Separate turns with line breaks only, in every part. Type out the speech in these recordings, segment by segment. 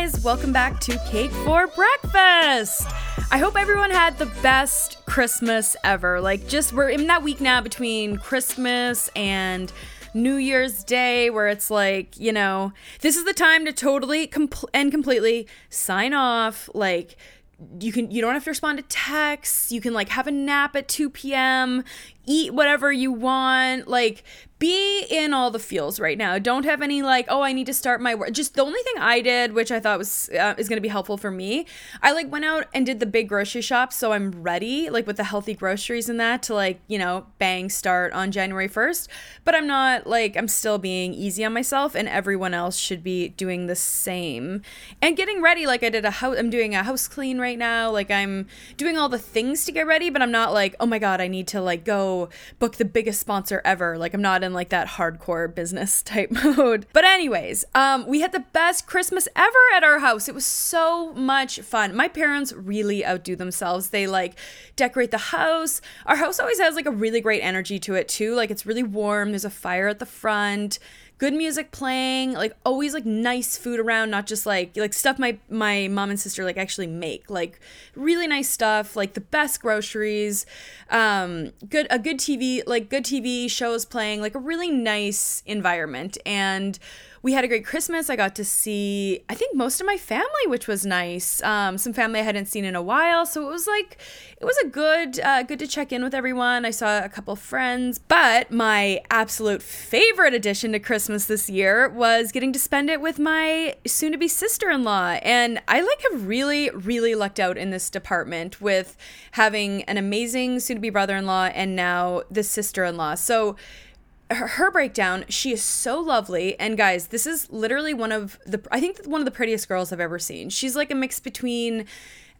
guys, welcome back to Cake for Breakfast. I hope everyone had the best Christmas ever. Like, just we're in that week now between Christmas and New Year's Day where it's like, you know, this is the time to totally compl- and completely sign off. Like, you can you don't have to respond to texts you can like have a nap at 2 p.m eat whatever you want like be in all the feels right now. Don't have any like, oh, I need to start my work. Just the only thing I did, which I thought was uh, is going to be helpful for me, I like went out and did the big grocery shop, so I'm ready, like with the healthy groceries and that, to like you know bang start on January first. But I'm not like I'm still being easy on myself, and everyone else should be doing the same and getting ready. Like I did a house, I'm doing a house clean right now. Like I'm doing all the things to get ready, but I'm not like, oh my god, I need to like go book the biggest sponsor ever. Like I'm not in like that hardcore business type mode. But anyways, um, we had the best Christmas ever at our house. It was so much fun. My parents really outdo themselves. They like decorate the house. Our house always has like a really great energy to it too. Like it's really warm. There's a fire at the front good music playing, like always like nice food around, not just like like stuff my my mom and sister like actually make. Like really nice stuff, like the best groceries, um good a good TV, like good TV shows playing, like a really nice environment and we had a great Christmas. I got to see, I think, most of my family, which was nice. Um, some family I hadn't seen in a while, so it was like, it was a good, uh, good to check in with everyone. I saw a couple friends, but my absolute favorite addition to Christmas this year was getting to spend it with my soon-to-be sister-in-law, and I like have really, really lucked out in this department with having an amazing soon-to-be brother-in-law and now the sister-in-law. So her, her breakdown she is so lovely. And guys this is literally one of the i think one of the prettiest girls i've ever seen. She's like a mix between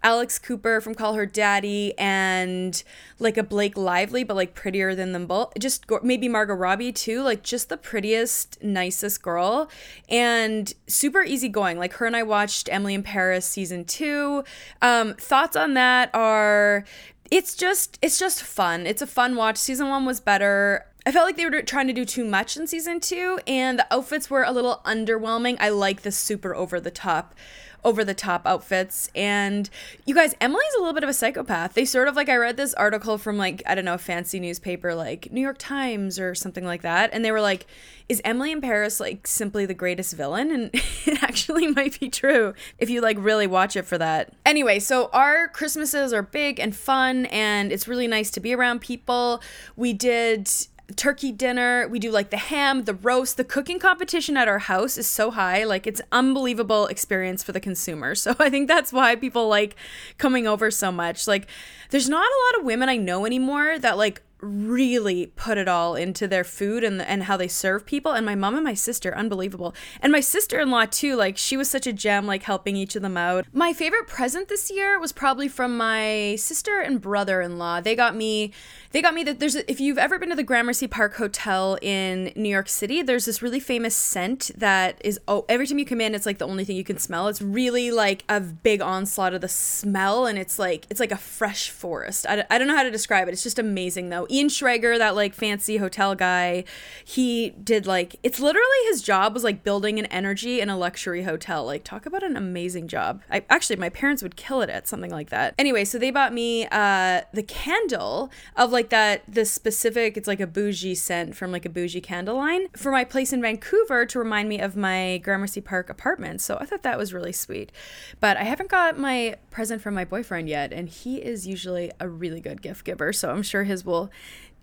alex cooper from call her daddy and like a blake lively but like prettier than them both. Just maybe margot robbie too like just the prettiest nicest girl. And super easygoing. Like her and i watched emily in paris season two. Um, thoughts on that are it's just it's just fun. It's a fun watch. Season one was better I felt like they were trying to do too much in season two, and the outfits were a little underwhelming. I like the super over the top, over the top outfits. And you guys, Emily's a little bit of a psychopath. They sort of like I read this article from like I don't know, a fancy newspaper like New York Times or something like that, and they were like, "Is Emily in Paris like simply the greatest villain?" And it actually might be true if you like really watch it for that. Anyway, so our Christmases are big and fun, and it's really nice to be around people. We did turkey dinner. We do like the ham, the roast. The cooking competition at our house is so high. Like it's unbelievable experience for the consumer. So I think that's why people like coming over so much. Like there's not a lot of women I know anymore that like really put it all into their food and and how they serve people and my mom and my sister unbelievable and my sister-in-law too like she was such a gem like helping each of them out my favorite present this year was probably from my sister and brother-in-law they got me they got me that there's a, if you've ever been to the Gramercy Park Hotel in New York City there's this really famous scent that is oh every time you come in it's like the only thing you can smell it's really like a big onslaught of the smell and it's like it's like a fresh forest I, I don't know how to describe it it's just amazing though Ian Schrager, that like fancy hotel guy, he did like it's literally his job was like building an energy in a luxury hotel. Like talk about an amazing job. I actually my parents would kill it at something like that. Anyway, so they bought me uh the candle of like that this specific it's like a bougie scent from like a bougie candle line for my place in Vancouver to remind me of my Gramercy Park apartment. So I thought that was really sweet. But I haven't got my present from my boyfriend yet and he is usually a really good gift giver, so I'm sure his will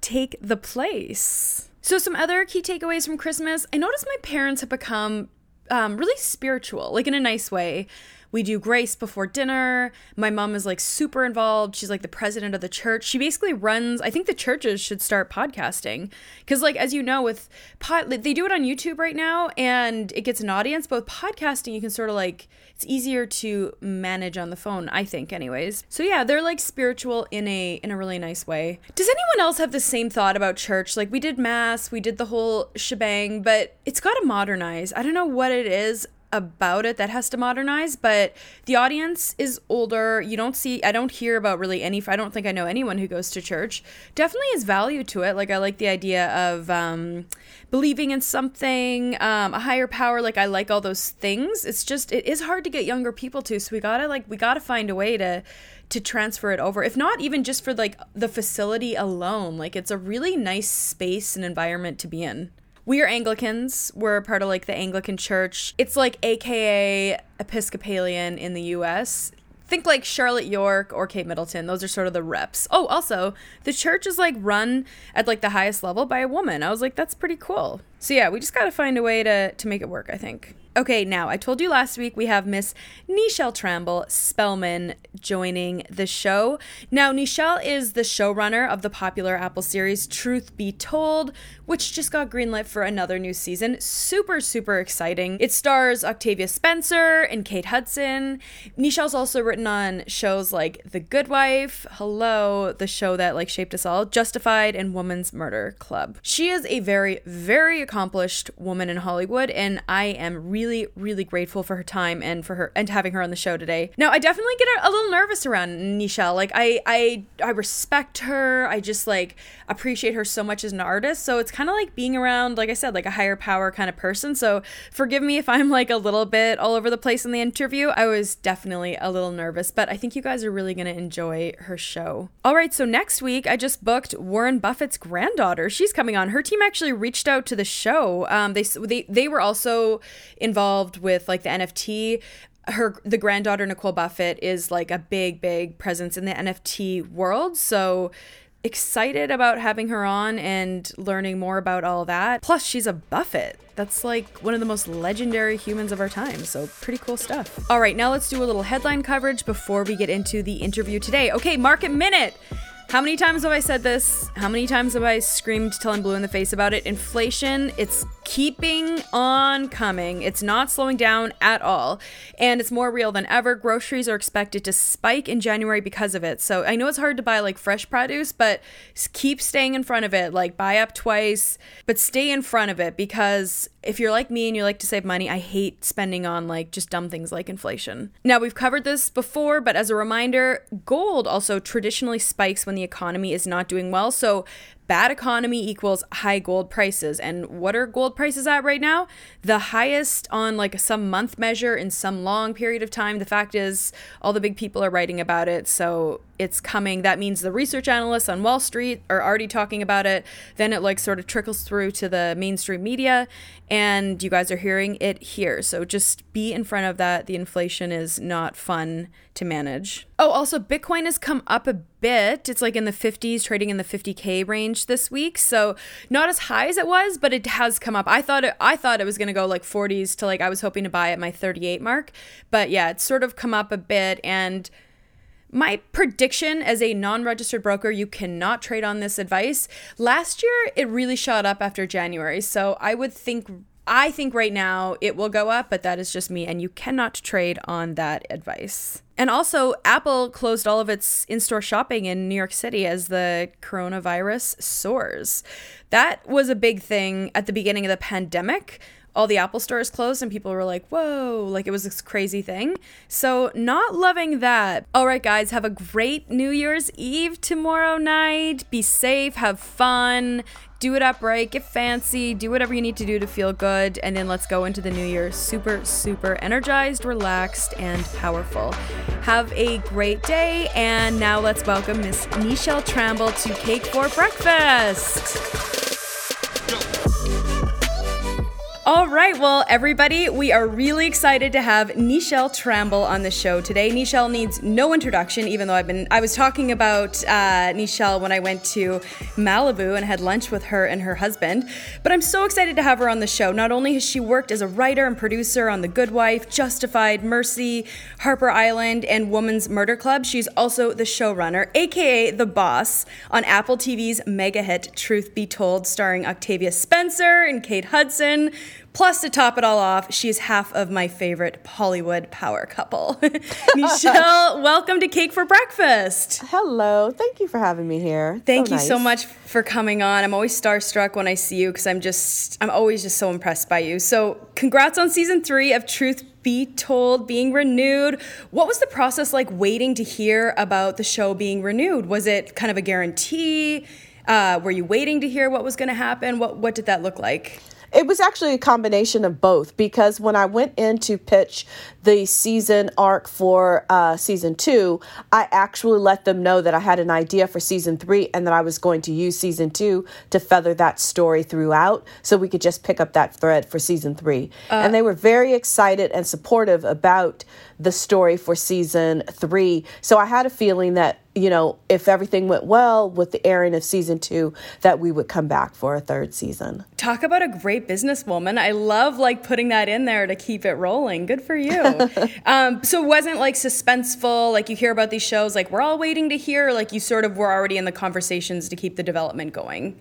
take the place. So, some other key takeaways from Christmas I noticed my parents have become um, really spiritual, like in a nice way. We do grace before dinner. My mom is like super involved. She's like the president of the church. She basically runs, I think the churches should start podcasting. Because, like, as you know, with pod, they do it on YouTube right now and it gets an audience. But with podcasting, you can sort of like, it's easier to manage on the phone, I think, anyways. So, yeah, they're like spiritual in a, in a really nice way. Does anyone else have the same thought about church? Like, we did mass, we did the whole shebang, but it's got to modernize. I don't know what it is about it that has to modernize, but the audience is older. You don't see, I don't hear about really any, I don't think I know anyone who goes to church. Definitely is value to it. Like, I like the idea of um, believing in something, um, a higher power. Like, I like all those things. It's just, it is hard to get younger people to. So we gotta, like, we gotta find a way to, to transfer it over if not even just for like the facility alone like it's a really nice space and environment to be in we are Anglicans. We're part of like the Anglican Church. It's like AKA Episcopalian in the US. Think like Charlotte York or Kate Middleton. Those are sort of the reps. Oh, also, the church is like run at like the highest level by a woman. I was like, that's pretty cool. So yeah, we just got to find a way to to make it work, I think. Okay, now I told you last week we have Miss Nichelle Tramble Spellman joining the show. Now, Nichelle is the showrunner of the popular Apple series Truth Be Told, which just got greenlit for another new season. Super, super exciting. It stars Octavia Spencer and Kate Hudson. Nichelle's also written on shows like The Good Wife, Hello, the show that like shaped us all, Justified, and Women's Murder Club. She is a very, very accomplished woman in Hollywood, and I am really really, grateful for her time and for her and having her on the show today. Now, I definitely get a, a little nervous around Nichelle. Like, I, I, I respect her. I just like appreciate her so much as an artist. So it's kind of like being around, like I said, like a higher power kind of person. So forgive me if I'm like a little bit all over the place in the interview. I was definitely a little nervous, but I think you guys are really going to enjoy her show. All right, so next week I just booked Warren Buffett's granddaughter. She's coming on. Her team actually reached out to the show. Um, they they they were also involved involved with like the NFT her the granddaughter Nicole Buffett is like a big big presence in the NFT world so excited about having her on and learning more about all that. Plus she's a Buffett that's like one of the most legendary humans of our time so pretty cool stuff. All right now let's do a little headline coverage before we get into the interview today. Okay market minute how many times have I said this? How many times have I screamed till I'm blue in the face about it? Inflation, it's keeping on coming. It's not slowing down at all. And it's more real than ever. Groceries are expected to spike in January because of it. So I know it's hard to buy like fresh produce, but keep staying in front of it. Like buy up twice, but stay in front of it because if you're like me and you like to save money, I hate spending on like just dumb things like inflation. Now, we've covered this before, but as a reminder, gold also traditionally spikes when the economy is not doing well. So bad economy equals high gold prices. And what are gold prices at right now? The highest on like some month measure in some long period of time. The fact is, all the big people are writing about it. So it's coming. That means the research analysts on Wall Street are already talking about it. Then it like sort of trickles through to the mainstream media, and you guys are hearing it here. So just be in front of that. The inflation is not fun to manage. Oh, also, Bitcoin has come up a bit. It's like in the 50s, trading in the 50k range this week. So not as high as it was, but it has come up. I thought it. I thought it was gonna go like 40s to like I was hoping to buy at my 38 mark, but yeah, it's sort of come up a bit and my prediction as a non registered broker, you cannot trade on this advice. Last year, it really shot up after January. So I would think, I think right now it will go up, but that is just me. And you cannot trade on that advice. And also, Apple closed all of its in store shopping in New York City as the coronavirus soars. That was a big thing at the beginning of the pandemic all the Apple stores closed and people were like, whoa, like it was this crazy thing. So, not loving that. All right, guys, have a great New Year's Eve tomorrow night. Be safe, have fun, do it upright, get fancy, do whatever you need to do to feel good, and then let's go into the new year super, super energized, relaxed, and powerful. Have a great day, and now let's welcome Miss Nichelle Tramble to Cake for Breakfast. All right, well, everybody, we are really excited to have Nichelle Tramble on the show today. Nichelle needs no introduction, even though I've been I was talking about uh, Nichelle when I went to Malibu and had lunch with her and her husband. But I'm so excited to have her on the show. Not only has she worked as a writer and producer on The Good Wife, Justified, Mercy, Harper Island, and Women's Murder Club, she's also the showrunner, aka the boss, on Apple TV's mega hit Truth Be Told, starring Octavia Spencer and Kate Hudson Plus, to top it all off, she is half of my favorite Hollywood power couple. Michelle, welcome to Cake for Breakfast.
Hello. Thank you for having me here.
Thank so you nice. so much for coming on. I'm always starstruck when I see you because I'm just, I'm always just so impressed by you. So, congrats on season three of Truth Be Told being renewed. What was the process like waiting to hear about the show being renewed? Was it kind of a guarantee? Uh, were you waiting to hear what was going to happen? What What did that look like?
It was actually a combination of both because when I went in to pitch the season arc for uh, season two, I actually let them know that I had an idea for season three and that I was going to use season two to feather that story throughout so we could just pick up that thread for season three. Uh, and they were very excited and supportive about the story for season three. So I had a feeling that, you know, if everything went well with the airing of season two, that we would come back for a third season.
Talk about a great businesswoman. I love like putting that in there to keep it rolling. Good for you. um, so it wasn't like suspenseful, like you hear about these shows, like we're all waiting to hear, like you sort of were already in the conversations to keep the development going.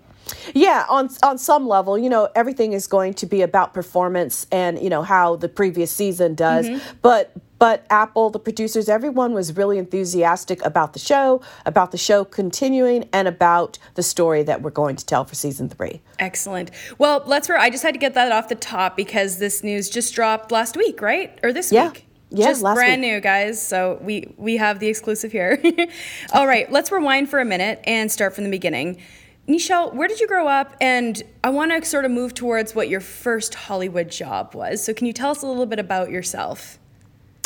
Yeah, on on some level, you know, everything is going to be about performance and you know how the previous season does. Mm-hmm. But but Apple, the producers, everyone was really enthusiastic about the show, about the show continuing, and about the story that we're going to tell for season three.
Excellent. Well, let's. I just had to get that off the top because this news just dropped last week, right? Or this
yeah.
week?
Yeah,
just brand
week.
new, guys. So we we have the exclusive here. All right, let's rewind for a minute and start from the beginning. Nichelle, where did you grow up? And I want to sort of move towards what your first Hollywood job was. So can you tell us a little bit about yourself?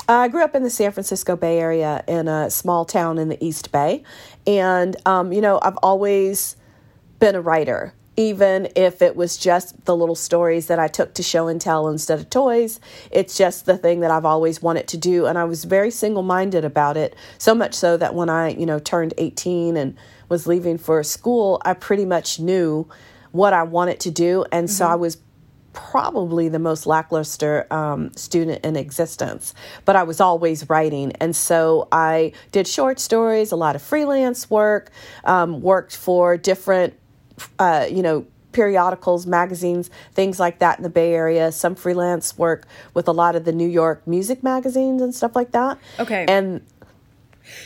I grew up in the San Francisco Bay Area in a small town in the East Bay. And, um, you know, I've always been a writer, even if it was just the little stories that I took to show and tell instead of toys. It's just the thing that I've always wanted to do. And I was very single minded about it, so much so that when I, you know, turned 18 and was leaving for school, I pretty much knew what I wanted to do. And mm-hmm. so I was probably the most lackluster um, student in existence, but I was always writing. And so I did short stories, a lot of freelance work, um, worked for different, uh, you know, periodicals, magazines, things like that in the Bay Area, some freelance work with a lot of the New York music magazines and stuff like that.
Okay.
And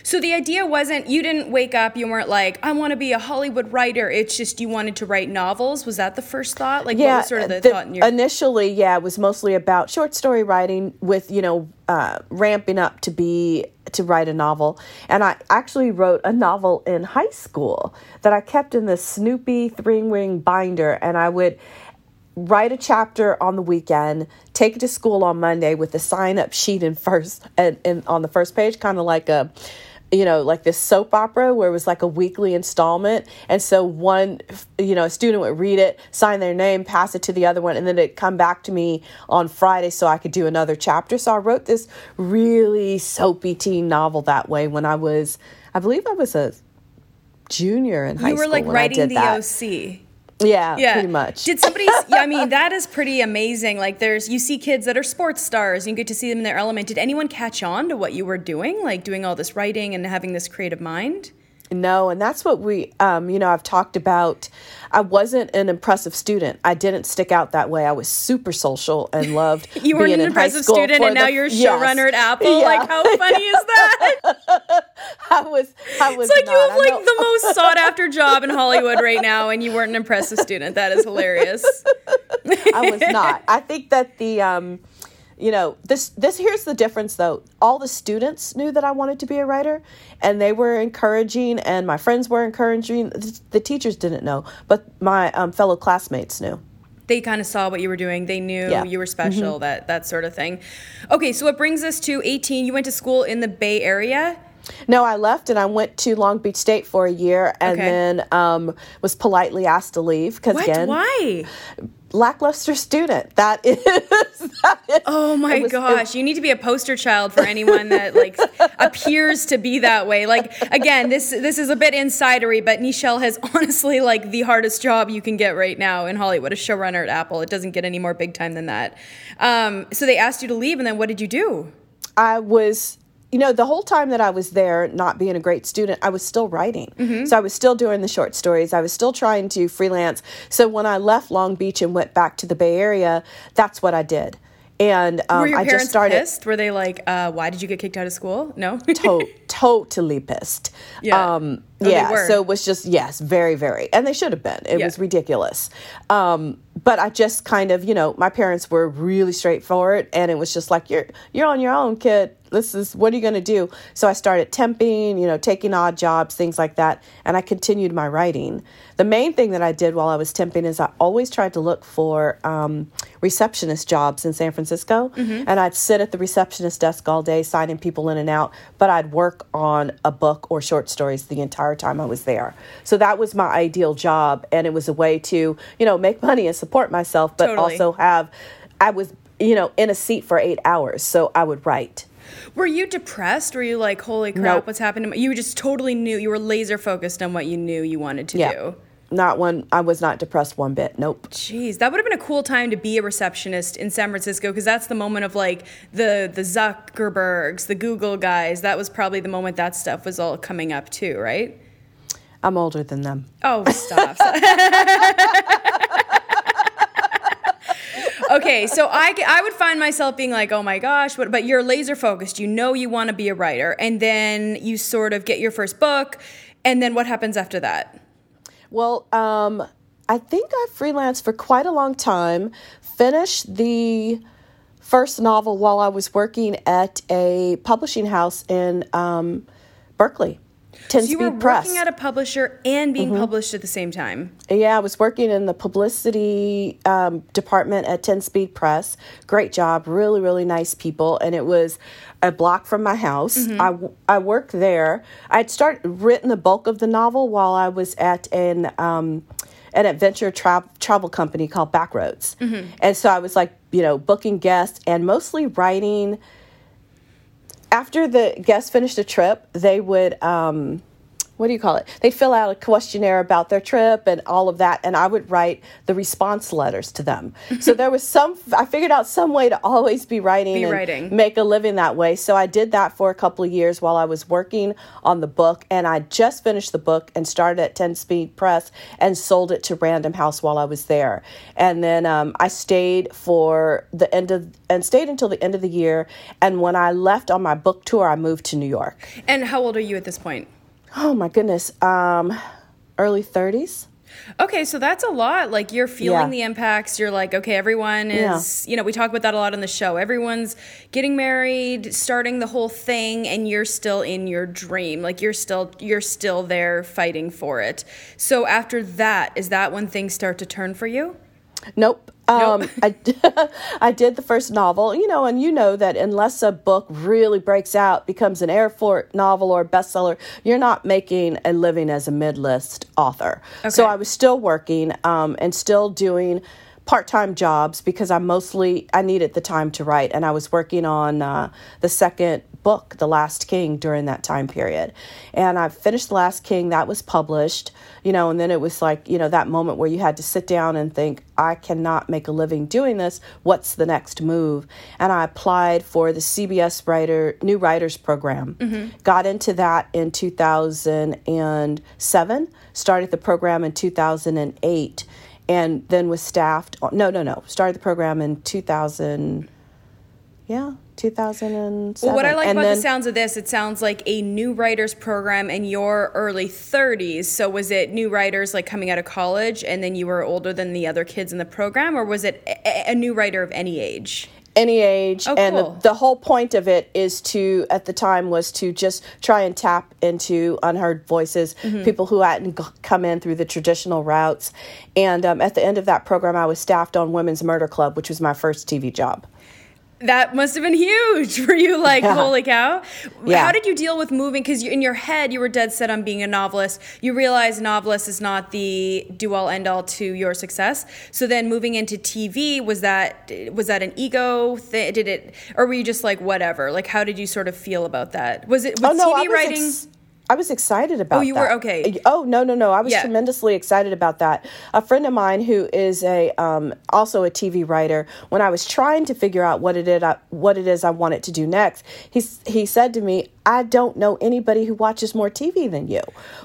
so the idea wasn't you didn't wake up, you weren't like, I want to be a Hollywood writer. It's just you wanted to write novels. Was that the first thought? Like
yeah,
what was sort of the,
the
thought in your
initially, yeah, it was mostly about short story writing with, you know, uh, ramping up to be to write a novel. And I actually wrote a novel in high school that I kept in this Snoopy three ring binder and I would write a chapter on the weekend, take it to school on Monday with a sign up sheet in first and, and on the first page, kind of like a you know, like this soap opera where it was like a weekly installment. And so one, you know, a student would read it, sign their name, pass it to the other one, and then it'd come back to me on Friday so I could do another chapter. So I wrote this really soapy teen novel that way when I was, I believe I was a junior in high school.
You were like writing the that. OC.
Yeah, yeah, pretty much.
Did somebody? yeah, I mean that is pretty amazing. Like, there's you see kids that are sports stars, and you get to see them in their element. Did anyone catch on to what you were doing, like doing all this writing and having this creative mind?
No, and that's what we, um, you know, I've talked about. I wasn't an impressive student. I didn't stick out that way. I was super social and loved.
you were
an
impressive student, and the, now you're a showrunner yes. at Apple. Yeah. Like, how funny is that?
I was. I was.
It's like
not.
you have like the most sought after job in Hollywood right now, and you weren't an impressive student. That is hilarious.
I was not. I think that the. Um, you know this this here's the difference though all the students knew that i wanted to be a writer and they were encouraging and my friends were encouraging the teachers didn't know but my um, fellow classmates knew
they kind of saw what you were doing they knew yeah. you were special mm-hmm. that that sort of thing okay so it brings us to 18 you went to school in the bay area
no, I left and I went to Long Beach State for a year, and okay. then um, was politely asked to leave because again,
why?
Lackluster student. That is. That is
oh my was, gosh! It, you need to be a poster child for anyone that like appears to be that way. Like again, this this is a bit insidery, but Nichelle has honestly like the hardest job you can get right now in Hollywood, a showrunner at Apple. It doesn't get any more big time than that. Um, so they asked you to leave, and then what did you do?
I was you know, the whole time that I was there, not being a great student, I was still writing.
Mm-hmm.
So I was still doing the short stories. I was still trying to freelance. So when I left Long Beach and went back to the Bay Area, that's what I did. And um, I just started
pissed? Were they like, uh, "Why did you get kicked out of school"? No.
to- totally pissed.
Yeah.
Um,
Oh,
yeah.
were.
So it was just yes, very, very, and they should have been. It
Yeah.
was ridiculous. Um, but I just kind of, you know, my parents were really straightforward, and it was just like you're you're on your own, kid. This is what are you going to do? So I started temping, you know, taking odd jobs, things like that, and I continued my writing. The main thing that I did while I was temping is I always tried to look for um, receptionist jobs in San Francisco,
Mm-hmm.
and I'd sit at the receptionist desk all day, signing people in and out. But I'd work on a book or short stories the entire time I was there. So that was my ideal job, and it was a way to, you know, make money and support myself, but
Totally.
also have. I was, you know, in a seat for eight hours, so I would write.
Were you depressed? Were you like, "Holy crap,
Nope.
what's happened to me?" You just totally knew. You were laser focused on what you knew you wanted to
Yeah.
do.
Not one. I was not depressed one bit. Nope.
Jeez, that would have been a cool time to be a receptionist in San Francisco because that's the moment of like the the Zuckerbergs, the Google guys. That was probably the moment that stuff was all coming up too, right?
I'm older than them.
Oh, stop. okay, so I, I would find myself being like, oh my gosh, but, but you're laser focused. You know you want to be a writer. And then you sort of get your first book. And then what happens after that?
Well, um, I think I freelanced for quite a long time. Finished the first novel while I was working at a publishing house in um, Berkeley. Ten
So you were
Press. Mm-hmm.
working at a publisher and being published at the same time.
Yeah, I was working in the publicity um, department at 10 Speed Press. Great job, really, really nice people. And it was a block from my house.
Mm-hmm.
I, I worked there. I'd start written the bulk of the novel while I was at an, um, an adventure tra- travel company called Backroads.
Mm-hmm.
And so I was like, you know, booking guests and mostly writing. After the guests finished a trip, they would. Um, what do you call it? They'd fill out a questionnaire about their trip and all of that, and I would write the response letters to them. so there was some, I figured out some way to always be writing
Be
and
writing.
make a living that way. So I did that for a couple of years while I was working on the book, and I just finished the book and started at 10 Speed Press and sold it to Random House while I was there. And then um, I stayed for the end of, and stayed until the end of the year. And when I left on my book tour, I moved to New York.
And how old are you at this point?
Oh my goodness. Um, early 30s.
Okay, so that's a lot. Like you're feeling
Yeah.
the impacts. You're like, okay, everyone is, yeah. you know, we talk about that a lot on the show. Everyone's getting married, starting the whole thing, and you're still in your dream. Like you're still you're still there fighting for it. So after that, is that when things start to turn for you?
Nope. Um,
Nope.
I, I did the first novel, you know, and you know that unless a book really breaks out, becomes an air airport novel or bestseller, you're not making a living as a mid-list author. So I was still working um, and still doing part-time jobs because I mostly I needed the time to write, and I was working on uh, the second book, The Last King, during that time period. And I finished The Last King, that was published, you know, and then it was like, you know, that moment where you had to sit down and think, I cannot make a living doing this. What's the next move? And I applied for the CBS Writer New Writers Program. Got into that in 2007, started the program in 2008, and then was staffed. No, no, no. Started the program in 2000. Yeah, 2007.
Well, what I like
and
about
then,
the sounds of this, it sounds like a new writers program in your early 30s. So was it new writers like coming out of college and then you were older than the other kids in the program, or was it a, a new writer of any age?
Any age
Oh,
and
cool.
the, the whole point of it is to at the time was to just try and tap into unheard voices
Mm-hmm.
people who hadn't g- come in through the traditional routes and um, at the end of that program i was staffed on women's murder club which was my first tv job
That must have been huge. Were you like,
Yeah.
holy cow?
Yeah.
How did you deal with moving? Because in your head, you were dead set on being a novelist. You realize novelist is not the do all end all to your success. So then moving into TV, was that was that an ego thing? Did it, or were you just like whatever? Like, how did you sort of feel about that? Was it was
oh no
TV writing?
ex- I was excited about. That.
Oh, you
that.
were okay.
Oh no, no, no! I was
Yeah.
tremendously excited about that. A friend of mine who is a um, also a TV writer, when I was trying to figure out what it is, I, what it is I wanted to do next, he he said to me, "I don't know anybody who watches more TV than you.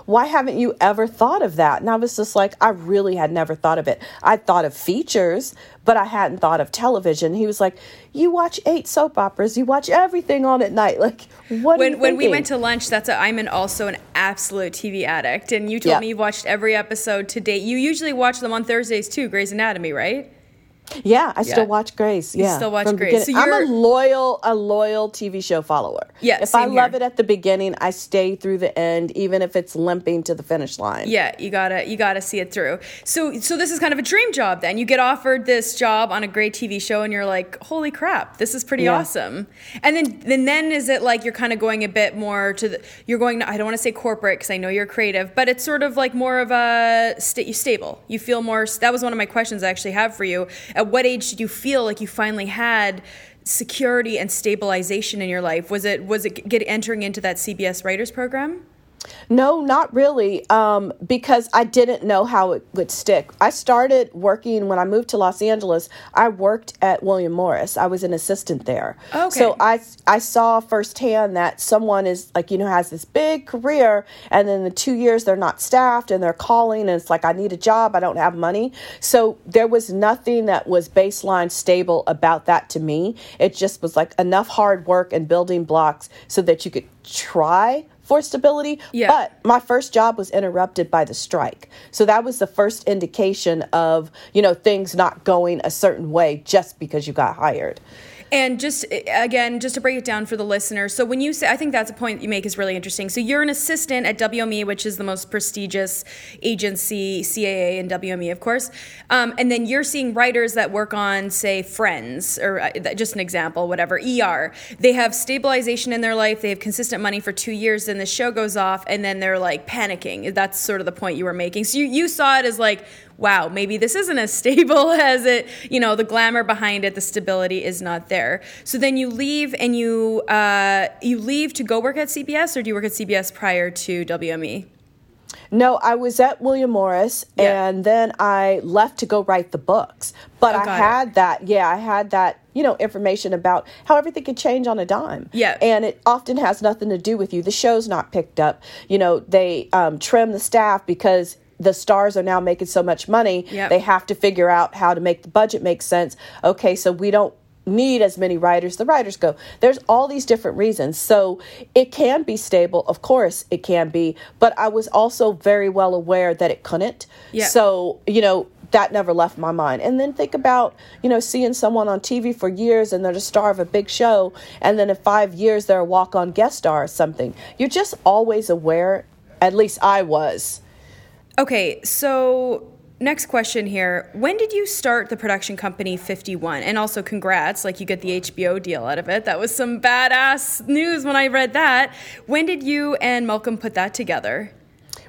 Why haven't you ever thought of that?" And I was just like, I really had never thought of it. I thought of features, but I hadn't thought of television. He was like, "You watch eight soap operas. You watch everything on at night. Like, what?" are you
when when we went to lunch, that's a, I'm an also an absolute TV addict, and you told
Yeah.
me you've watched every episode to date. You usually watch them on Thursdays too, Grey's Anatomy, right?
Yeah, I still watch Grey's. Yeah,
still watch
from Grey's.
So
I'm a loyal, a loyal TV show follower.
Yeah,
if I
same
love it at the beginning, I stay through the end, even if it's limping to the finish line.
Yeah, you gotta you gotta see it through. So so this is kind of a dream job. Then you get offered this job on a great TV show, and you're like, holy crap, this is pretty
Yeah.
awesome. And then then then is it like you're kind of going a bit more to the you're going I don't want to say corporate because I know you're creative, but it's sort of like more of a sta- stable. You feel more. That was one of my questions I actually have for you. At what age did you feel like you finally had? security and stabilization in your life was it was it get entering into that CBS writers program
No, not really, um, because I didn't know how it would stick. I started working when I moved to Los Angeles. I worked at William Morris. I was an assistant there.
Okay.
So I I saw firsthand that someone is like you know has this big career, and then the two years they're not staffed and they're calling, and it's like I need a job. I don't have money. So there was nothing that was baseline stable about that to me. It just was like enough hard work and building blocks so that you could try for stability.
Yeah.
But my first job was interrupted by the strike. So that was the first indication of, you know, things not going a certain way just because you got hired.
And just again, just to break it down for the listener. So when you say, I think that's a point you make is really interesting. So you're an assistant at WME, which is the most prestigious agency, CAA and WME, of course. Um, and then you're seeing writers that work on, say, Friends, or uh, just an example, whatever, ER. They have stabilization in their life. They have consistent money for two years. Then the show goes off, and then they're like panicking. That's sort of the point you were making. So you, you saw it as like, wow, maybe this isn't as stable as it, you know, the glamour behind it, the stability is not there. So then you leave and you uh, you leave to go work at CBS, or do you work at CBS prior to? WME?
No, I was at William Morris
Yeah.
and then I left to go write the books. But
Oh,
I
got it.
had that, yeah, I had that, you know, information about how everything could change on a dime.
Yeah.
And it often has nothing to do with you. The show's not picked up. You know, they um, trim the staff because the stars are now making so much money.
Yep.
They have to figure out how to make the budget make sense. Okay, so we don't need as many writers the writers go there's all these different reasons so it can be stable of course it can be but i was also very well aware that it couldn't
Yeah.
so you know that never left my mind and then think about you know seeing someone on tv for years and they're the star of a big show and then in five years they're a walk-on guest star or something you're just always aware at least i was
Okay, so next question here. When did you start the production company 51? And also, congrats, like you get the HBO deal out of it. That was some badass news when I read that. When did you and Malcolm put that together?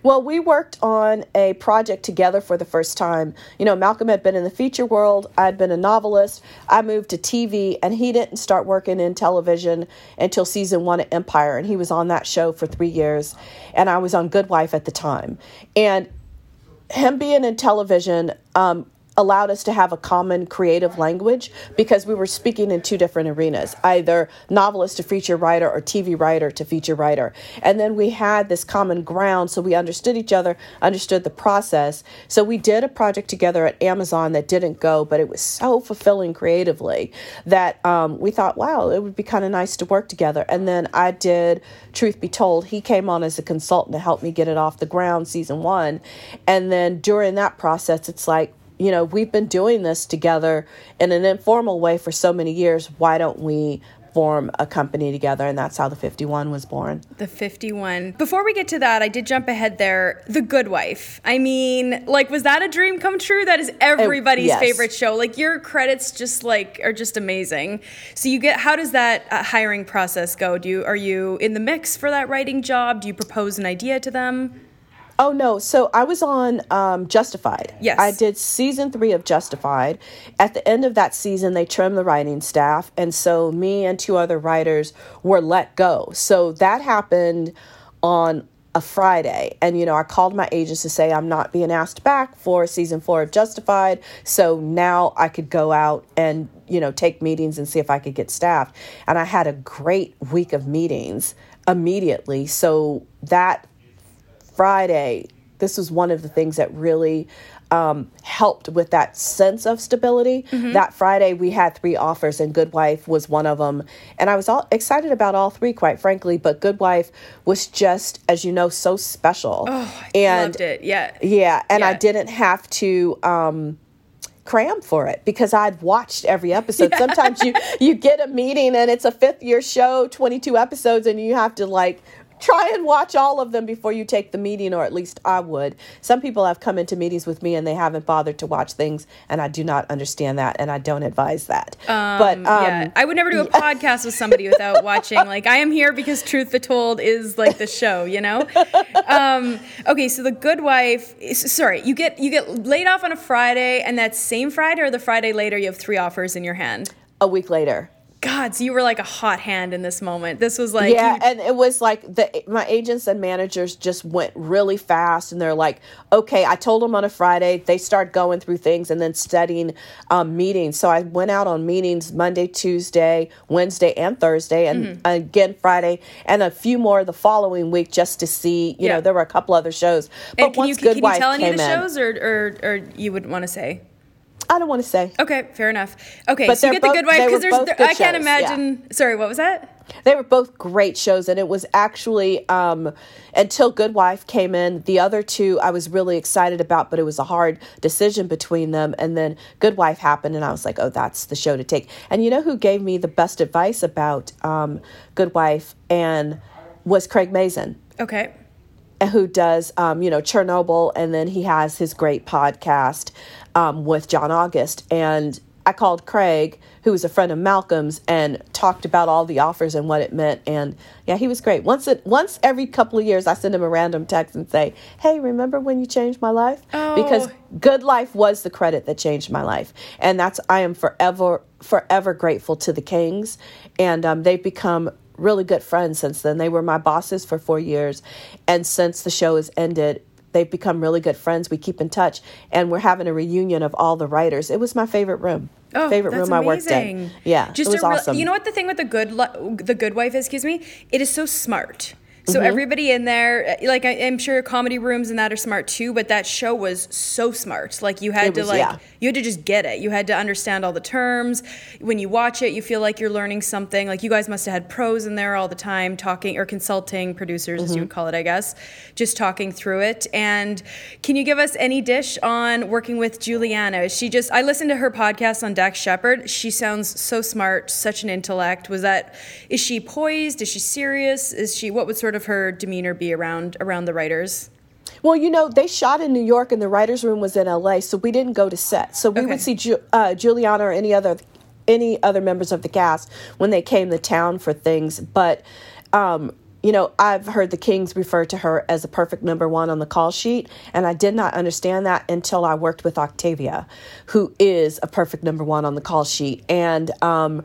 Well, we worked on a project together for the first time. You know, Malcolm had been in the feature world, I'd been a novelist. I moved to TV, and he didn't start working in television until season one of Empire, and he was on that show for three years. And I was on Good Wife at the time. And him being in television um, allowed us to have a common creative language because we were speaking in two different arenas either novelist to feature writer or TV writer to feature writer. And then we had this common ground, so we understood each other, understood the process. So we did a project together at Amazon that didn't go, but it was so fulfilling creatively that um, we thought, wow, it would be kind of nice to work together. And then I did Truth Be Told. He came on as a consultant to help me get it off the ground, season one. And then during that process, it's like, you know, we've been doing this together in an informal way for so many years. Why don't we form a company together? And that's how the 51 was born.
The 51. Before we get to that, I did jump ahead there. The Good Wife. I mean, like, was that a dream come true? That is everybody's
yes.
favorite show. Like, your credits just like are just amazing. So you get. How does that uh, hiring process go? Do you are you in the mix for that writing job? Do you propose an idea to them?
Oh no! So I was on um, Justified.
Yes.
I did season three of Justified. At the end of that season, they trimmed the writing staff, and so me and two other writers were let go. So that happened on a Friday. And, you know, I called my agents to say I'm not being asked back for season four of Justified. So now I could go out and, you know, take meetings and see if I could get staffed. And I had a great week of meetings immediately. So that Friday, this was one of the things that really um, helped with that sense of stability. Mm-hmm. That Friday, we had three offers, and Good Wife was one of them. And I was all excited about all three, quite frankly. But Good Wife was just, as you know, so special.
Oh, I and, loved it. Yeah,
yeah, and yeah. I didn't have to. Um, cram for it because I'd watched every episode. Yeah. Sometimes you you get a meeting and it's a fifth year show, 22 episodes and you have to like try and watch all of them before you take the meeting, or at least I would. Some people have come into meetings with me and they haven't bothered to watch things, and I do not understand that, and I don't advise that.
Um, but um, yeah, I would never do a podcast with somebody without watching. Like I am here because Truth Be Told is like the show, you know. Um, okay, so the Good Wife. Sorry, you get you get laid off on a Friday, and that same Friday or the Friday later, you have three offers in your hand.
A week later.
God, so you were like a hot hand in this moment. This was like
yeah, you- and it was like the my agents and managers just went really fast, and they're like, okay, I told them on a Friday. They start going through things and then studying um, meetings. So I went out on meetings Monday, Tuesday, Wednesday, and Thursday, and mm-hmm. again Friday, and a few more the following week just to see. You yeah. know, there were a couple other shows.
But and can once you, Good can Wife you tell any of the shows, or, or or you wouldn't want to say?
I don't want to say.
Okay, fair enough. Okay, but so you get both, the good wife because there's. There, I can't shows, imagine. Yeah. Sorry, what was that?
They were both great shows, and it was actually um, until Good Wife came in. The other two I was really excited about, but it was a hard decision between them. And then Good Wife happened, and I was like, "Oh, that's the show to take." And you know who gave me the best advice about um, Good Wife and was Craig Mazin.
Okay
who does um, you know Chernobyl, and then he has his great podcast um, with John August. And I called Craig, who was a friend of Malcolm's, and talked about all the offers and what it meant. And yeah, he was great. Once it, once every couple of years, I send him a random text and say, "Hey, remember when you changed my life?"
Oh.
Because Good Wife was the credit that changed my life, and that's I am forever forever grateful to the Kings, and um, they've become really good friends since then. They were my bosses for four years. And since the show has ended, they've become really good friends. We keep in touch. And we're having a reunion of all the writers. It was my favorite room.
Oh,
favorite room
amazing.
I worked in. Yeah, Just it was awesome.
You know what the thing with the good, the good wife is? Excuse me. It is so smart. So mm-hmm. everybody in there, like I, am sure comedy rooms and that are smart too, but that show was so smart. Like you had to like yeah. you had to just get it. You had to understand all the terms. When you watch it, you feel like you're learning something. Like you guys must have had pros in there all the time talking or consulting producers, mm-hmm. as you mm-hmm. would call it, I guess, just talking through it. And can you give us any dish on working with Julianna? Is she just I listened to her podcast on Dax Shepard. She sounds so smart, such an intellect. Was that is she poised? Is she serious? Is she what would sort of of her demeanor be around around the writers?
Well, you know, they shot in New York and the writers' room was in LA, so we didn't go to set. So we okay. would see Ju- uh, Julianna or any other any other members of the cast when they came to town for things. But um, you know, I've heard the Kings refer to her as a perfect number one on the call sheet, and I did not understand that until I worked with Octavia, who is a perfect number one on the call sheet. And um,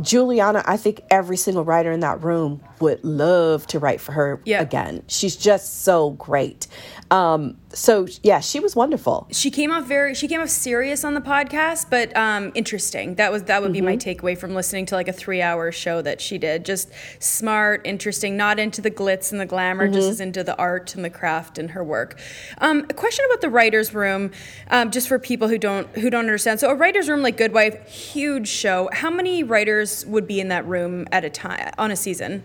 Julianna, I think every single writer in that room would love to write for her yeah. again. She's just so great. Um, so yeah, she was wonderful.
She came off very she came off serious on the podcast, but um, interesting. That was that would mm-hmm. be my mm-hmm. takeaway from listening to like a three hour show that she did. Just smart, interesting, not into the glitz and the glamour, mm-hmm. just as into the art and the craft and her work. Um, a question about the writers' room, um, just for people who don't who don't understand. So a writers' room like Good Wife, huge show. How many writers would be in that room at a time on a season?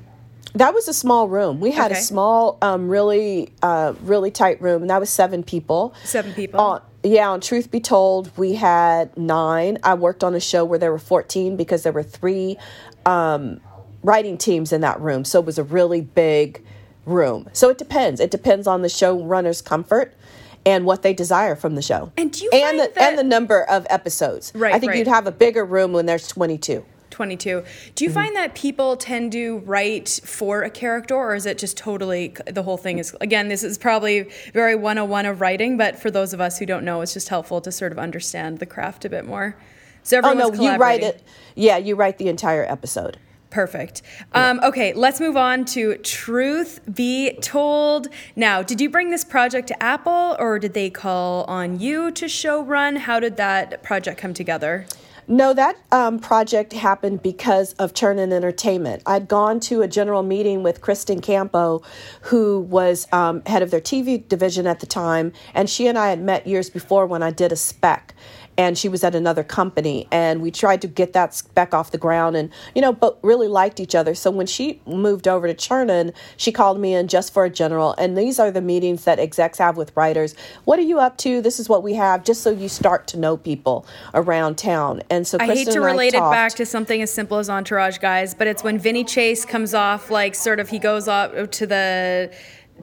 That was a small room. We had okay. a small, um, really, uh, really tight room, and that was seven people.
Seven people.
Uh, yeah, on Truth Be Told, we had nine. I worked on a show where there were 14 because there were three um, writing teams in that room. So it was a really big room. So it depends. It depends on the showrunner's comfort and what they desire from the show.
And do you
and the,
that-
and the number of episodes.
Right.
I think
right.
you'd have a bigger room when there's 22.
22. Do you mm-hmm. find that people tend to write for a character, or is it just totally the whole thing is? Again, this is probably very 101 of writing, but for those of us who don't know, it's just helpful to sort of understand the craft a bit more. So
oh no, you write it. Yeah, you write the entire episode.
Perfect. Um, okay, let's move on to Truth Be Told. Now, did you bring this project to Apple or did they call on you to show run? How did that project come together?
No, that um, project happened because of Chernin Entertainment. I'd gone to a general meeting with Kristen Campo, who was um, head of their TV division at the time, and she and I had met years before when I did a spec and she was at another company and we tried to get that spec off the ground and you know but really liked each other. So when she moved over to chernin she called me in just for a general and these are the meetings that execs have with writers. What are you up to? This is what we have just so you start to know people around town. And so
i hate to relate it back to something as simple as entourage guys but it's when vinny chase comes off like sort of he goes off to the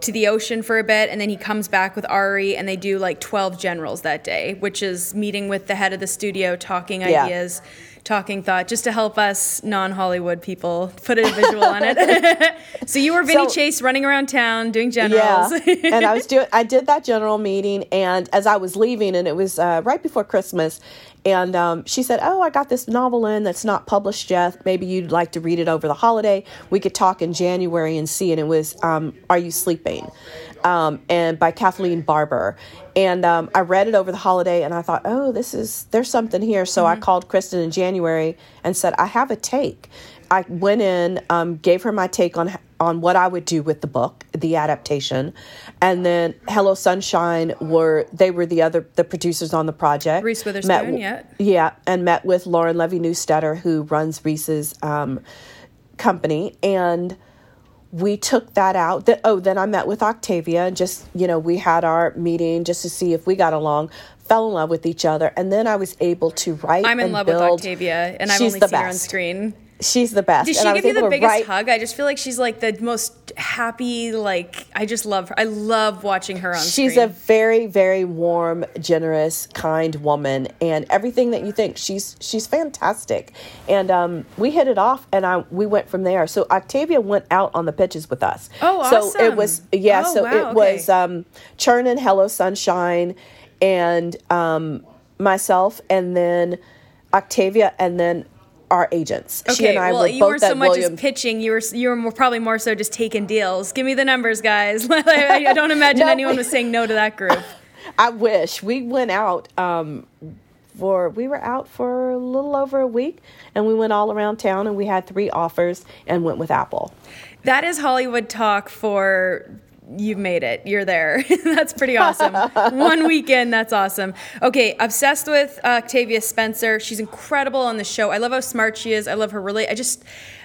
to the ocean for a bit and then he comes back with Ari and they do like 12 generals that day, which is meeting with the head of the studio, talking
Yeah.
ideas, talking thought, just to help us non Hollywood people put a visual on it. so you were Vinny
So-
Chase running around town doing generals.
Yeah, and I was doing. I did that general meeting, and as I was leaving, and it was uh, right before Christmas, and um, she said, "Oh, I got this novel in that's not published yet. Maybe you'd like to read it over the holiday. We could talk in January and see." And it was um, "Are You Sleeping?" Um, and by Kathleen Barber. And um, I read it over the holiday, and I thought, "Oh, this is there's something here." So I called Kristen in January and said, "I have a take." I went in, um, gave her my take on on what I would do with the book, the adaptation, and then Hello Sunshine were they were the other the producers on the project.
Reese
Met
Witherspoon,
w-
yeah.
yeah, and met with Lauren Levy Neustadter, who runs Reese's um, company, and we took that out. That oh, then I met with Octavia, and just you know we had our meeting just to see if we got along. Fell in love with each other, and then I was able to write.
I'm in love with. Octavia, and I've only
the
seen her on screen.
She's the best.
Did she give you the biggest
write-
hug? I just feel like she's like the most happy. Like I just love her. I love watching her on
She's
screen.
a very, very warm, generous, kind woman, and everything that you think. She's she's fantastic, and um, we hit it off, and I we went from there. So Octavia went out on the pitches with us.
Oh,
So it was yeah.
Oh,
so
wow,
it was um, Chernin and Hello Sunshine, and um, myself, and then Octavia, and then our agents. she
Okay,
and I
well,
were
you weren't so much
William.
as pitching. You were you were more, probably more so just taking deals. Give me the numbers, guys. I, I don't imagine
No,
anyone
we-
was saying no to that group.
I wish we went out um, for we were out for a little over a week, and we went all around town, and we had three offers, and went with Apple.
That is Hollywood talk for you've made it. You're there. that's pretty awesome. One weekend, that's awesome. Okay, obsessed with uh, Octavia Spencer. She's incredible on the show. I love how smart she is. I love her really. I just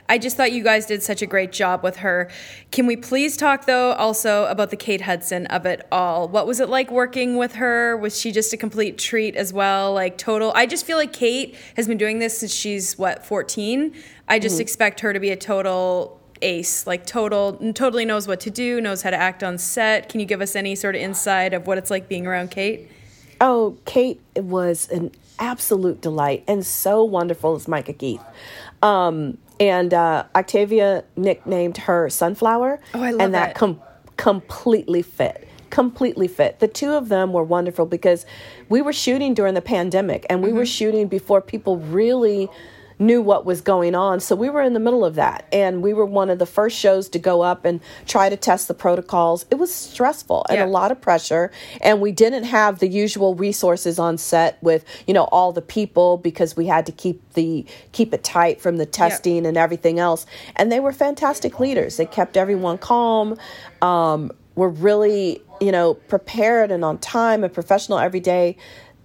I just thought you guys did such a great job with her. Can we please talk though also about the Kate Hudson of it all? What was it like working with her? Was she just a complete treat as well? Like total I just feel like Kate has been doing this since she's what, 14? I just expect her to be a total ace like total totally knows what to do knows how to act on set can you give us any sort of insight of what it's like being around kate
Oh, Kate was an absolute delight and so wonderful as Micah Keith. Um, and uh, Octavia nicknamed her Sunflower.
Oh, I love
and
that.
that com- completely fit. Completely fit. The two of them were wonderful because we were shooting during the pandemic and we were shooting before people really knew what was going on. So we were in the middle of that. And we were one of the first shows to go up and try to test the protocols. It was stressful and
Yeah.
a lot of pressure. And we didn't have the usual resources on set with, you know, all the people because we had to keep the keep it tight from the testing and everything else. And they were fantastic leaders. They kept everyone calm. Um, were really, you know, prepared and on time and professional every day.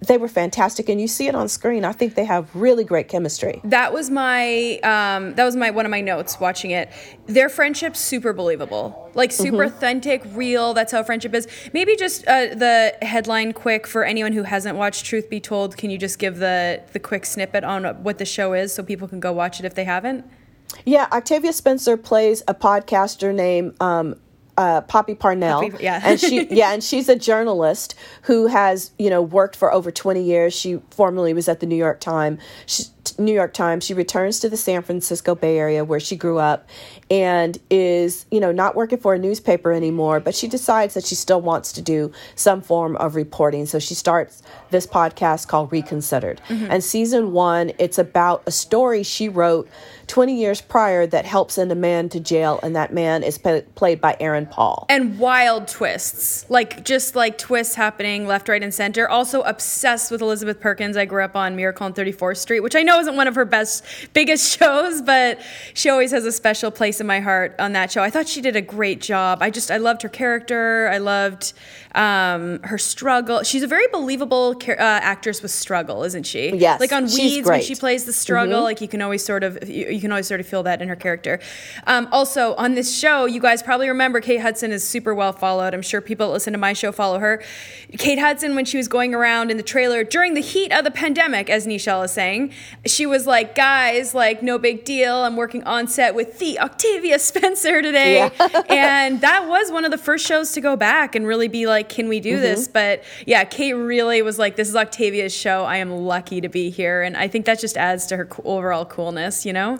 They were fantastic, and you see it on screen. I think they have really great chemistry.
that was my um, that was my one of my notes watching it. Their friendship's super believable. Like super authentic real that's how friendship is. Maybe just uh, the headline quick for anyone who hasn't watched truth be told. Can you just give the the quick snippet on what the show is so people can go watch it if they haven't?
Yeah, Octavia Spencer plays a podcaster named um, uh, Poppy Parnell.
Poppy- yeah.
and she yeah, and she's a journalist who has you know worked for over twenty years. She formerly was at the New York Time she, New York Times. She returns to the San Francisco Bay Area where she grew up and is, you know, not working for a newspaper anymore, but she decides that she still wants to do some form of reporting. So she starts this podcast called Reconsidered. Mm-hmm. And season one, it's about a story she wrote 20 years prior that helps send a man to jail, and that man is p- played by Aaron Paul.
And wild twists, like just like twists happening left, right, and center. Also obsessed with Elizabeth Perkins. I grew up on Miracle on 34th Street, which I know isn't one of her best, biggest shows, but she always has a special place in my heart on that show. I thought she did a great job. I just, I loved her character. I loved um, her struggle. She's a very believable uh, actress with struggle, isn't she?
Yes.
Like on Weeds, when she plays the struggle, mm-hmm. like you can always sort of, you, you, can always sort of feel that in her character. Um, also, on this show, you guys probably remember Kate Hudson is super well followed. I'm sure people that listen to my show follow her. Kate Hudson, when she was going around in the trailer during the heat of the pandemic, as Nichelle is saying, she was like, guys, like, no big deal. I'm working on set with the Octavia Spencer today. Yeah. and that was one of the first shows to go back and really be like, can we do mm-hmm. this? But yeah, Kate really was like, this is Octavia's show. I am lucky to be here. And I think that just adds to her overall coolness, you know?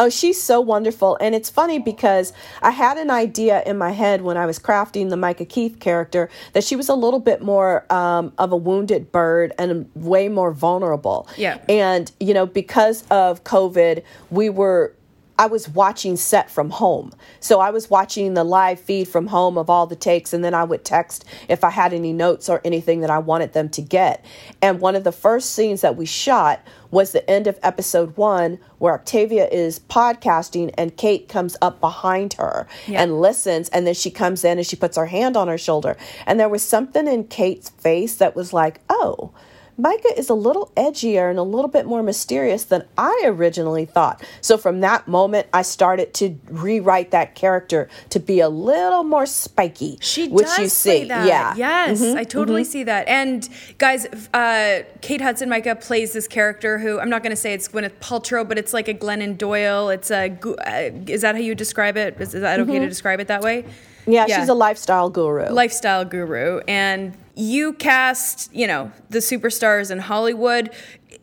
Oh, she's so wonderful. And it's funny because I had an idea in my head when I was crafting the Micah Keith character that she was a little bit more um, of a wounded bird and way more vulnerable.
Yeah.
And, you know, because of COVID, we were I was watching set from home. So I was watching the live feed from home of all the takes, and then I would text if I had any notes or anything that I wanted them to get. And one of the first scenes that we shot was the end of episode one, where Octavia is podcasting and Kate comes up behind her yeah. and listens. And then she comes in and she puts her hand on her shoulder. And there was something in Kate's face that was like, oh, Micah is a little edgier and a little bit more mysterious than I originally thought. So from that moment, I started to rewrite that character to be a little more spiky.
She which does you see. that.
Yeah.
Yes, mm-hmm, I totally mm-hmm. see that. And guys, uh, Kate Hudson Micah plays this character who I'm not going to say it's Gwyneth Paltrow, but it's like a Glennon Doyle. It's a uh, is that how you describe it? Is, is that okay mm-hmm. to describe it that way?
Yeah, yeah, she's a lifestyle guru.
Lifestyle guru. And you cast, you know, the superstars in Hollywood.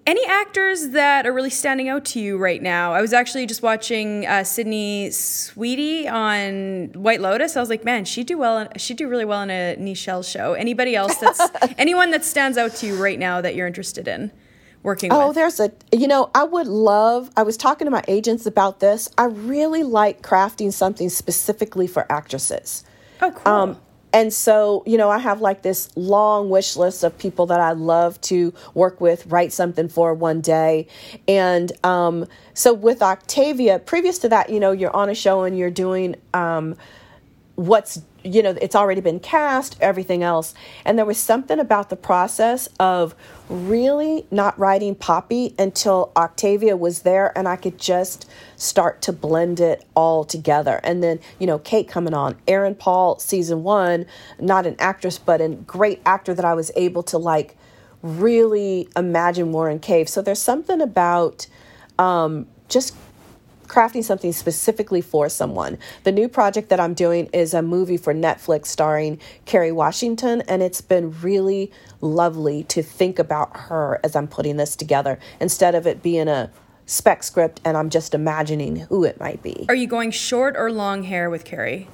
Any actors that are really standing out to you right now? I was actually just watching uh, Sydney Sweeney on White Lotus. I was like, man, she do well. She do really well in a Nichelle show. Anybody else that's anyone that stands out to you right now that you're interested in? working with
oh, with? there's a, you know, I would love, I was talking to my agents about this. I really like crafting something specifically for actresses.
Oh, cool. Um,
and so, you know, I have like this long wish list of people that I love to work with, write something for one day. And um, so with Octavia, previous to that, you know, you're on a show and you're doing um, what's you know it's already been cast everything else. And there was something about the process of really not writing poppy until octavia was there and i could just start to blend it all together. And then you know kate coming on aaron paul season one not an actress but a great actor that i was able to like really imagine warren cave. So there's something about um, just crafting something specifically for someone. The new project that I'm doing is a movie for Netflix starring Kerry Washington, and it's been really lovely to think about her as I'm putting this together instead of it being a spec script and I'm just imagining who it might be.
Are you going short or long hair with Kerry?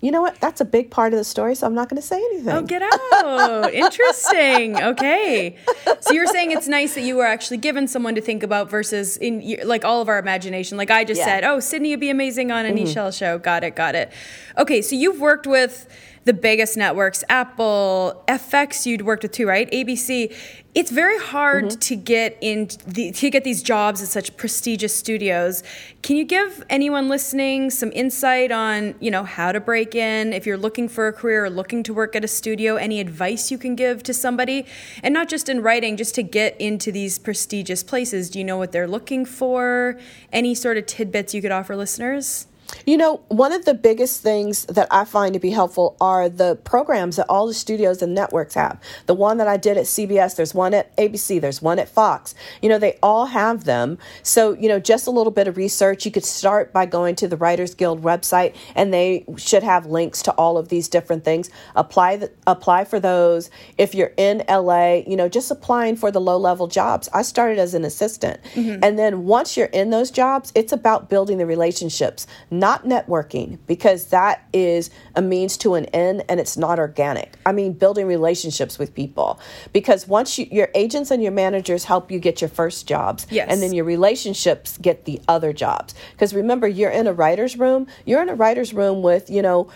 You know what? That's a big part of the story, so I'm not going to say anything.
Oh, get out. Interesting. Okay. So you're saying it's nice that you were actually given someone to think about versus in like all of our imagination. Like I just yeah. said, oh, Sydney would be amazing on a mm-hmm. Nichelle show. Got it, got it. Okay, so you've worked with the biggest networks, Apple, FX you'd worked with too, right? ABC. It's very hard mm-hmm. to get in the, to get these jobs at such prestigious studios. Can you give anyone listening some insight on, you know, how to break in if you're looking for a career or looking to work at a studio, any advice you can give to somebody? And not just in writing, just to get into these prestigious places. Do you know what they're looking for? Any sort of tidbits you could offer listeners?
You know, one of the biggest things that I find to be helpful are the programs that all the studios and networks have. The one that I did at CBS, there's one at ABC, there's one at Fox. You know, they all have them. So, you know, just a little bit of research. You could start by going to the Writers Guild website, and they should have links to all of these different things. Apply the, apply for those. If you're in LA, you know, just applying for the low level jobs. I started as an assistant, mm-hmm. and then once you're in those jobs, it's about building the relationships not networking because that is a means to an end and it's not organic. I mean, building relationships with people because once you, your agents and your managers help you get your first jobs,
yes.
and then your relationships get the other jobs. Because remember, you're in a writer's room, you're in a writer's room with, you know,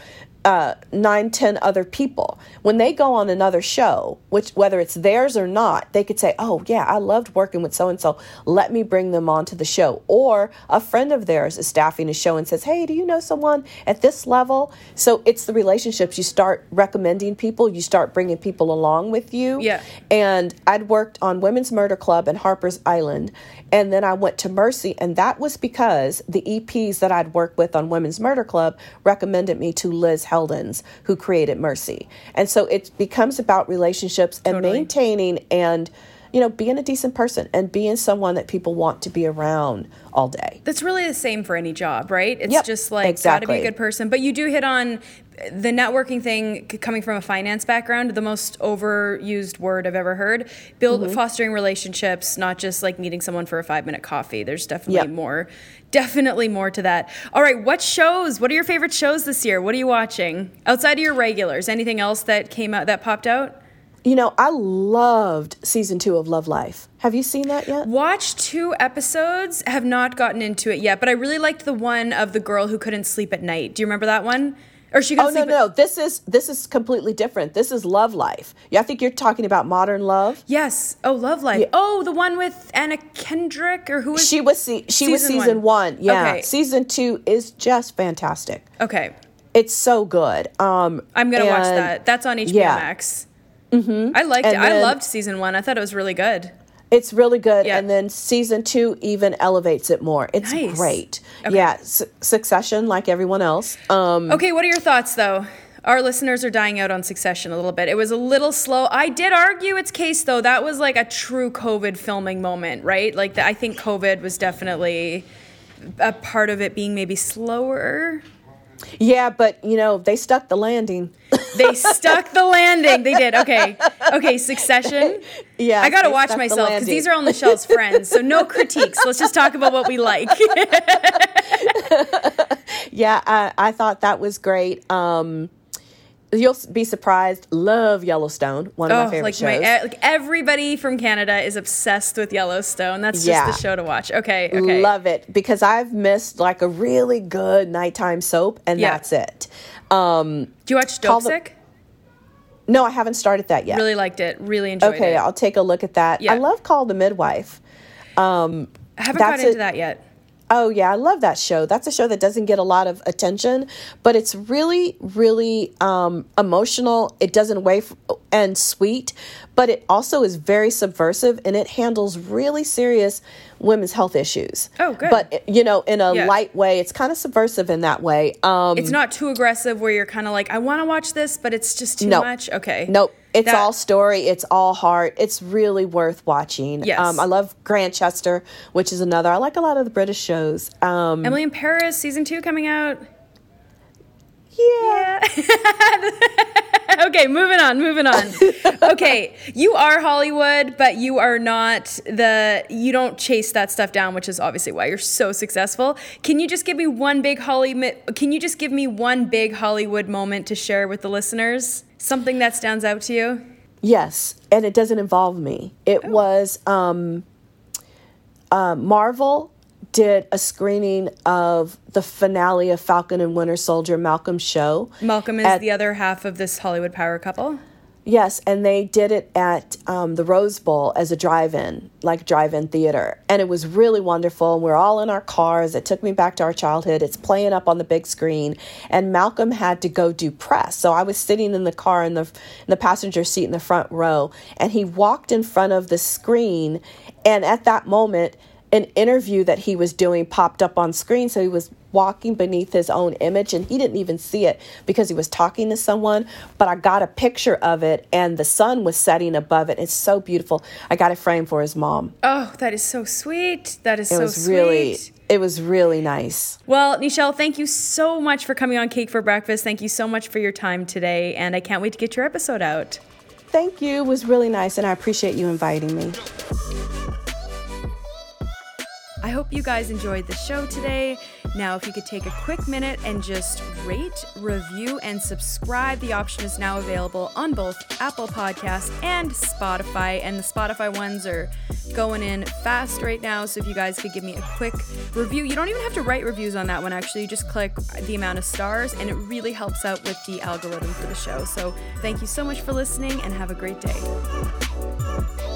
uh, nine, ten other people. When they go on another show, which whether it's theirs or not, they could say, "Oh yeah, I loved working with so and so. Let me bring them onto the show." Or a friend of theirs is staffing a show and says, "Hey, do you know someone at this level?" So it's the relationships. You start recommending people. You start bringing people along with you.
Yeah.
And I'd worked on Women's Murder Club and Harper's Island, and then I went to Mercy, and that was because the EPs that I'd worked with on Women's Murder Club recommended me to Liz Heldens, who created Mercy. And so it becomes about relationships and totally. maintaining and you know, being a decent person and being someone that people want to be around all day.
That's really the same for any job, right? It's
yep,
just like
exactly.
got to be a good person. But you do hit on the networking thing coming from a finance background, the most overused word I've ever heard. Build mm-hmm. fostering relationships, not just like meeting someone for a five minute coffee. There's definitely yep. more, definitely more to that. All right, what shows? What are your favorite shows this year? What are you watching outside of your regulars? Anything else that came out that popped out?
You know, I loved season two of Love Life. Have you seen that yet?
Watched two episodes, have not gotten into it yet, but I really liked the one of the girl who couldn't sleep at night. Do you remember that one? Or she
oh no, no, this is this is completely different. This is Love Life. Yeah, I think you're talking about Modern Love.
Yes. Oh, Love Life. Yeah. Oh, the one with Anna Kendrick or who was
she was she season was season one. one. Yeah. Okay. Season two is just fantastic.
Okay.
It's so good. Um,
I'm gonna watch that. That's on HBO yeah. Max.
Mm-hmm.
I liked and it. I loved season one. I thought it was really good.
It's really good, yeah. and then season two even elevates it more. It's nice. great. Okay. Yeah, su- Succession, like everyone else. Um,
okay, what are your thoughts though? Our listeners are dying out on Succession a little bit. It was a little slow. I did argue its case though. That was like a true COVID filming moment, right? Like the, I think COVID was definitely a part of it being maybe slower.
Yeah, but you know, they stuck the landing.
they stuck the landing. They did. Okay. Okay, Succession.
Yeah.
I got to watch myself because these are on the shelves friends. So no critiques. Let's just talk about what we like.
yeah, I, I thought that was great. Um, You'll be surprised. Love Yellowstone, one of oh, my favorite
like
shows.
My, like everybody from Canada is obsessed with Yellowstone. That's just yeah. the show to watch. Okay, okay.
Love it because I've missed like a really good nighttime soap, and yeah. that's it. Um,
Do you watch Dopesick?
no, I haven't started that yet.
Really liked it. Really enjoyed
okay,
it. Okay,
I'll take a look at that. Yeah. I love Call the Midwife. Um,
I haven't got into a, that yet.
Oh, yeah, I love that show. That's a show that doesn't get a lot of attention, but it's really, really um, emotional. It doesn't weigh and sweet, but it also is very subversive and it handles really serious women's health issues.
Oh, good.
But, you know, in a yeah. light way, it's kind of subversive in that way. Um,
it's not too aggressive where you're kind of like, I want to watch this, but it's just too nope. much. Okay.
Nope. It's that, all story. It's all heart. It's really worth watching.
Yes. Um,
I love Grantchester, which is another. I like a lot of the British shows. Um,
Emily in Paris, season two coming out.
Yeah.
yeah. okay, moving on, moving on. okay, you are Hollywood, but you are not the you don't chase that stuff down, which is obviously why you're so successful. Can you just give me one big Hollywood can you just give me one big Hollywood moment to share with the listeners? Something that stands out to you?
Yes, and it doesn't involve me. It oh. was um, uh, Marvel did a screening of the finale of Falcon and Winter Soldier, Malcolm's show.
Malcolm is at, the other half of this Hollywood power couple.
Yes, and they did it at um, the Rose Bowl as a drive-in, like drive-in theater, and it was really wonderful. We're all in our cars. It took me back to our childhood. It's playing up on the big screen, and Malcolm had to go do press, so I was sitting in the car in the in the passenger seat in the front row, and he walked in front of the screen, and at that moment an interview that he was doing popped up on screen. So he was walking beneath his own image and he didn't even see it because he was talking to someone. But I got a picture of it and the sun was setting above it. It's so beautiful. I got a frame for his mom.
Oh, that is so sweet. That is
It
so
was
sweet.
really, it was really nice.
Well, Nichelle, thank you so much for coming on Cake for Breakfast. Thank you so much for your time today, and I can't wait to get your episode out.
Thank you. It was really nice and I appreciate you inviting me.
I hope you guys enjoyed the show today. Now, if you could take a quick minute and just rate, review, and subscribe, the option is now available on both Apple Podcasts and Spotify. And the Spotify ones are going in fast right now. So if you guys could give me a quick review, you don't even have to write reviews on that one, actually. You just click the amount of stars, and it really helps out with the algorithm for the show. So thank you so much for listening, and have a great day.